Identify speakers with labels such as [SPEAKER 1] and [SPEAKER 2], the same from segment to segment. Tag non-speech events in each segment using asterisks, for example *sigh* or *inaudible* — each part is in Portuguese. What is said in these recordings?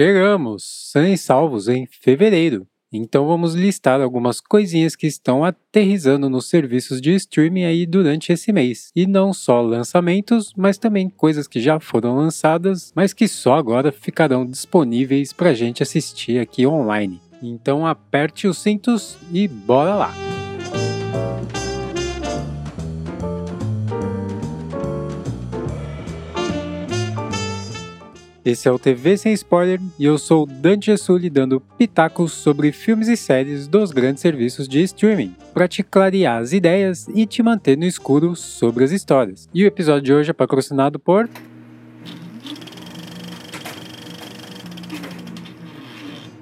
[SPEAKER 1] Chegamos, sem salvos, em fevereiro. Então vamos listar algumas coisinhas que estão aterrizando nos serviços de streaming aí durante esse mês. E não só lançamentos, mas também coisas que já foram lançadas, mas que só agora ficarão disponíveis para a gente assistir aqui online. Então aperte os cintos e bora lá! Esse é o TV Sem Spoiler e eu sou Dante Gessulli dando pitacos sobre filmes e séries dos grandes serviços de streaming, para te clarear as ideias e te manter no escuro sobre as histórias. E o episódio de hoje é patrocinado por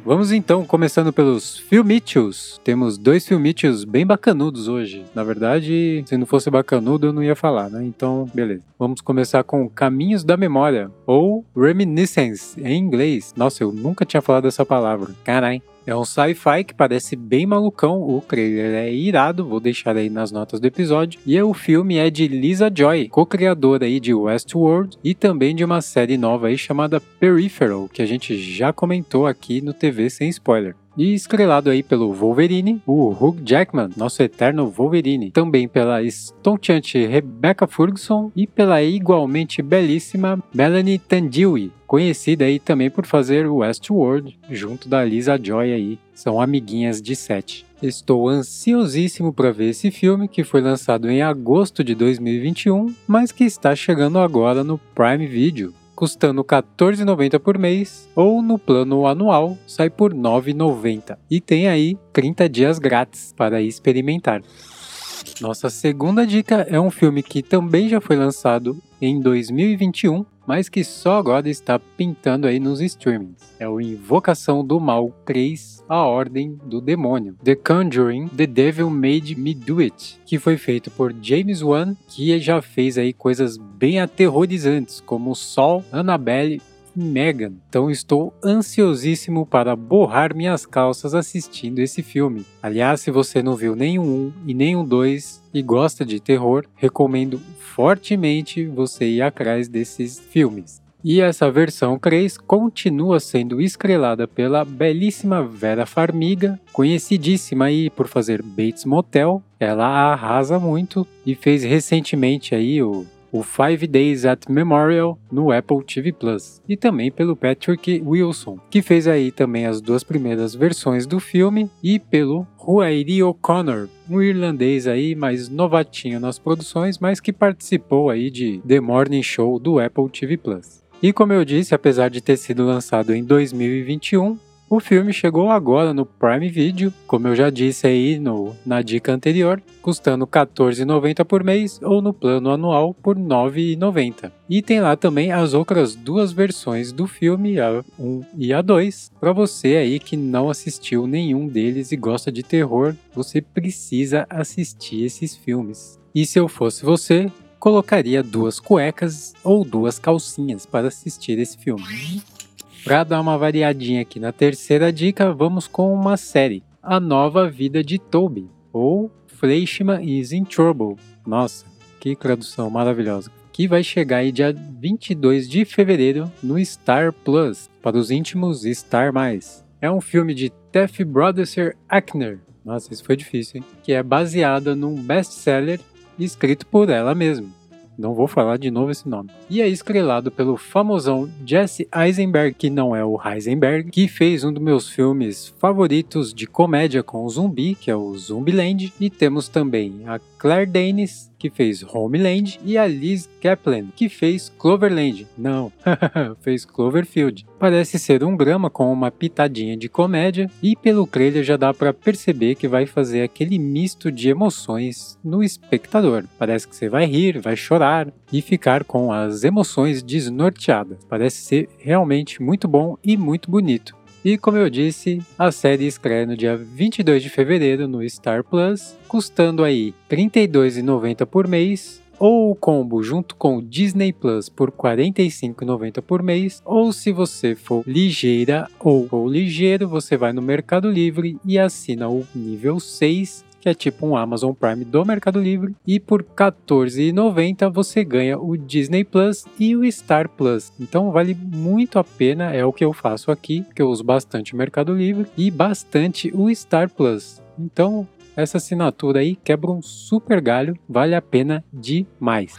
[SPEAKER 1] Vamos então, começando pelos filmítios. Temos dois filmítios bem bacanudos hoje. Na verdade, se não fosse bacanudo, eu não ia falar, né? Então, beleza. Vamos começar com Caminhos da Memória, ou Reminiscence, em inglês. Nossa, eu nunca tinha falado essa palavra. Carai. É um sci-fi que parece bem malucão. O trailer é irado, vou deixar aí nas notas do episódio. E o filme é de Lisa Joy, co-criadora aí de Westworld e também de uma série nova aí chamada Peripheral, que a gente já comentou aqui no TV sem spoiler e estrelado aí pelo Wolverine, o Hugh Jackman, nosso eterno Wolverine, também pela estonteante Rebecca Ferguson e pela igualmente belíssima Melanie Tandiwi, conhecida aí também por fazer Westworld junto da Lisa Joy aí, são amiguinhas de sete. Estou ansiosíssimo para ver esse filme que foi lançado em agosto de 2021, mas que está chegando agora no Prime Video custando R$ 14,90 por mês, ou no plano anual sai por R$ 9,90. E tem aí 30 dias grátis para experimentar. Nossa segunda dica é um filme que também já foi lançado em 2021 mas que só agora está pintando aí nos streamings. É o Invocação do Mal 3, A Ordem do Demônio. The Conjuring, The Devil Made Me Do It, que foi feito por James Wan, que já fez aí coisas bem aterrorizantes, como Sol, Annabelle Megan. Então estou ansiosíssimo para borrar minhas calças assistindo esse filme. Aliás, se você não viu nenhum 1 e nenhum 2 e gosta de terror, recomendo fortemente você ir atrás desses filmes. E essa versão 3 continua sendo estrelada pela belíssima Vera Farmiga, conhecidíssima aí por fazer Bates Motel. Ela arrasa muito e fez recentemente aí o o Five Days at Memorial no Apple TV Plus, e também pelo Patrick Wilson, que fez aí também as duas primeiras versões do filme, e pelo Huairi O'Connor, um irlandês aí mais novatinho nas produções, mas que participou aí de The Morning Show do Apple TV Plus. E como eu disse, apesar de ter sido lançado em 2021, o filme chegou agora no Prime Video, como eu já disse aí no, na dica anterior, custando R$ 14,90 por mês ou no plano anual por R$ 9,90. E tem lá também as outras duas versões do filme, a 1 e a 2. Para você aí que não assistiu nenhum deles e gosta de terror, você precisa assistir esses filmes. E se eu fosse você, colocaria duas cuecas ou duas calcinhas para assistir esse filme. Para dar uma variadinha aqui na terceira dica, vamos com uma série, A Nova Vida de Toby, ou Fleischmann is in Trouble. Nossa, que tradução maravilhosa. Que vai chegar aí dia 22 de fevereiro no Star Plus, para os íntimos Star+. É um filme de Tef Brodesser Ackner, nossa, isso foi difícil, hein? Que é baseada num best-seller escrito por ela mesma. Não vou falar de novo esse nome. E é estrelado pelo famosão Jesse Eisenberg, que não é o Heisenberg, que fez um dos meus filmes favoritos de comédia com zumbi, que é o Zumbiland. E temos também a Claire Danes, que fez Homeland, e a Liz Kaplan, que fez Cloverland. Não, *laughs* fez Cloverfield. Parece ser um drama com uma pitadinha de comédia, e pelo trailer já dá para perceber que vai fazer aquele misto de emoções no espectador. Parece que você vai rir, vai chorar e ficar com as emoções desnorteadas. Parece ser realmente muito bom e muito bonito. E como eu disse, a série estreia no dia 22 de fevereiro no Star Plus, custando aí R$ 32,90 por mês, ou o combo junto com o Disney Plus por R$ 45,90 por mês, ou se você for ligeira ou ligeiro, você vai no Mercado Livre e assina o nível 6 que é tipo um Amazon Prime do Mercado Livre, e por R$14,90 você ganha o Disney Plus e o Star Plus. Então vale muito a pena, é o que eu faço aqui, que eu uso bastante o Mercado Livre e bastante o Star Plus. Então, essa assinatura aí quebra um super galho, vale a pena demais.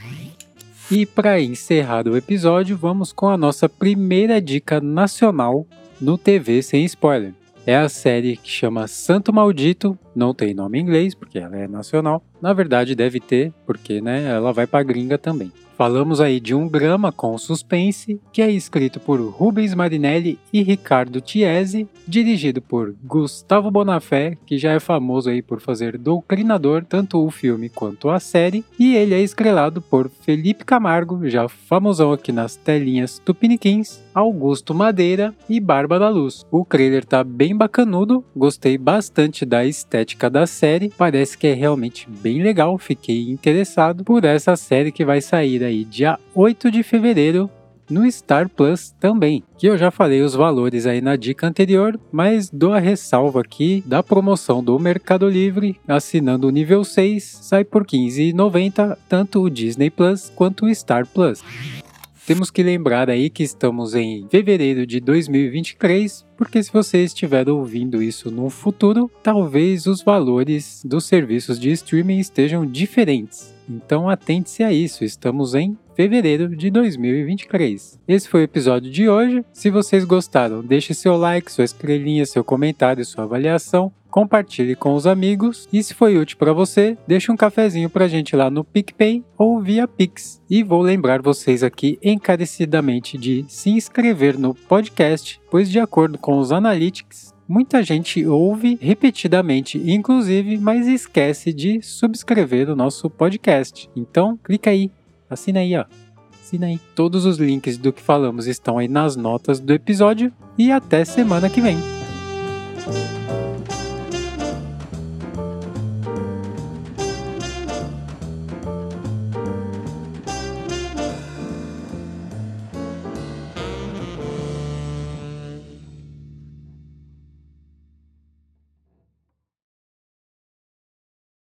[SPEAKER 1] E para encerrar o episódio, vamos com a nossa primeira dica nacional no TV sem spoiler. É a série que chama Santo Maldito, não tem nome em inglês porque ela é nacional. Na verdade deve ter, porque né, ela vai para gringa também. Falamos aí de um drama com suspense, que é escrito por Rubens Marinelli e Ricardo Tiesi, dirigido por Gustavo Bonafé, que já é famoso aí por fazer Doutrinador, tanto o filme quanto a série, e ele é estrelado por Felipe Camargo, já famosão aqui nas telinhas Tupiniquins, Augusto Madeira e Bárbara Luz. O trailer tá bem bacanudo, gostei bastante da estética da série, parece que é realmente bem legal, fiquei interessado por essa série que vai sair aí dia 8 de fevereiro no Star Plus também, que eu já falei os valores aí na dica anterior, mas dou a ressalva aqui da promoção do Mercado Livre, assinando o nível 6, sai por R$ 15,90 tanto o Disney Plus quanto o Star Plus. Temos que lembrar aí que estamos em fevereiro de 2023, porque se você estiver ouvindo isso no futuro, talvez os valores dos serviços de streaming estejam diferentes. Então atente-se a isso, estamos em fevereiro de 2023. Esse foi o episódio de hoje. Se vocês gostaram, deixe seu like, sua estrelinha, seu comentário, sua avaliação compartilhe com os amigos e se foi útil para você, deixe um cafezinho pra gente lá no PicPay ou via Pix. E vou lembrar vocês aqui encarecidamente de se inscrever no podcast, pois de acordo com os analytics, muita gente ouve repetidamente, inclusive, mas esquece de subscrever o nosso podcast. Então, clica aí, assina aí, ó. Assina aí. Todos os links do que falamos estão aí nas notas do episódio e até semana que vem.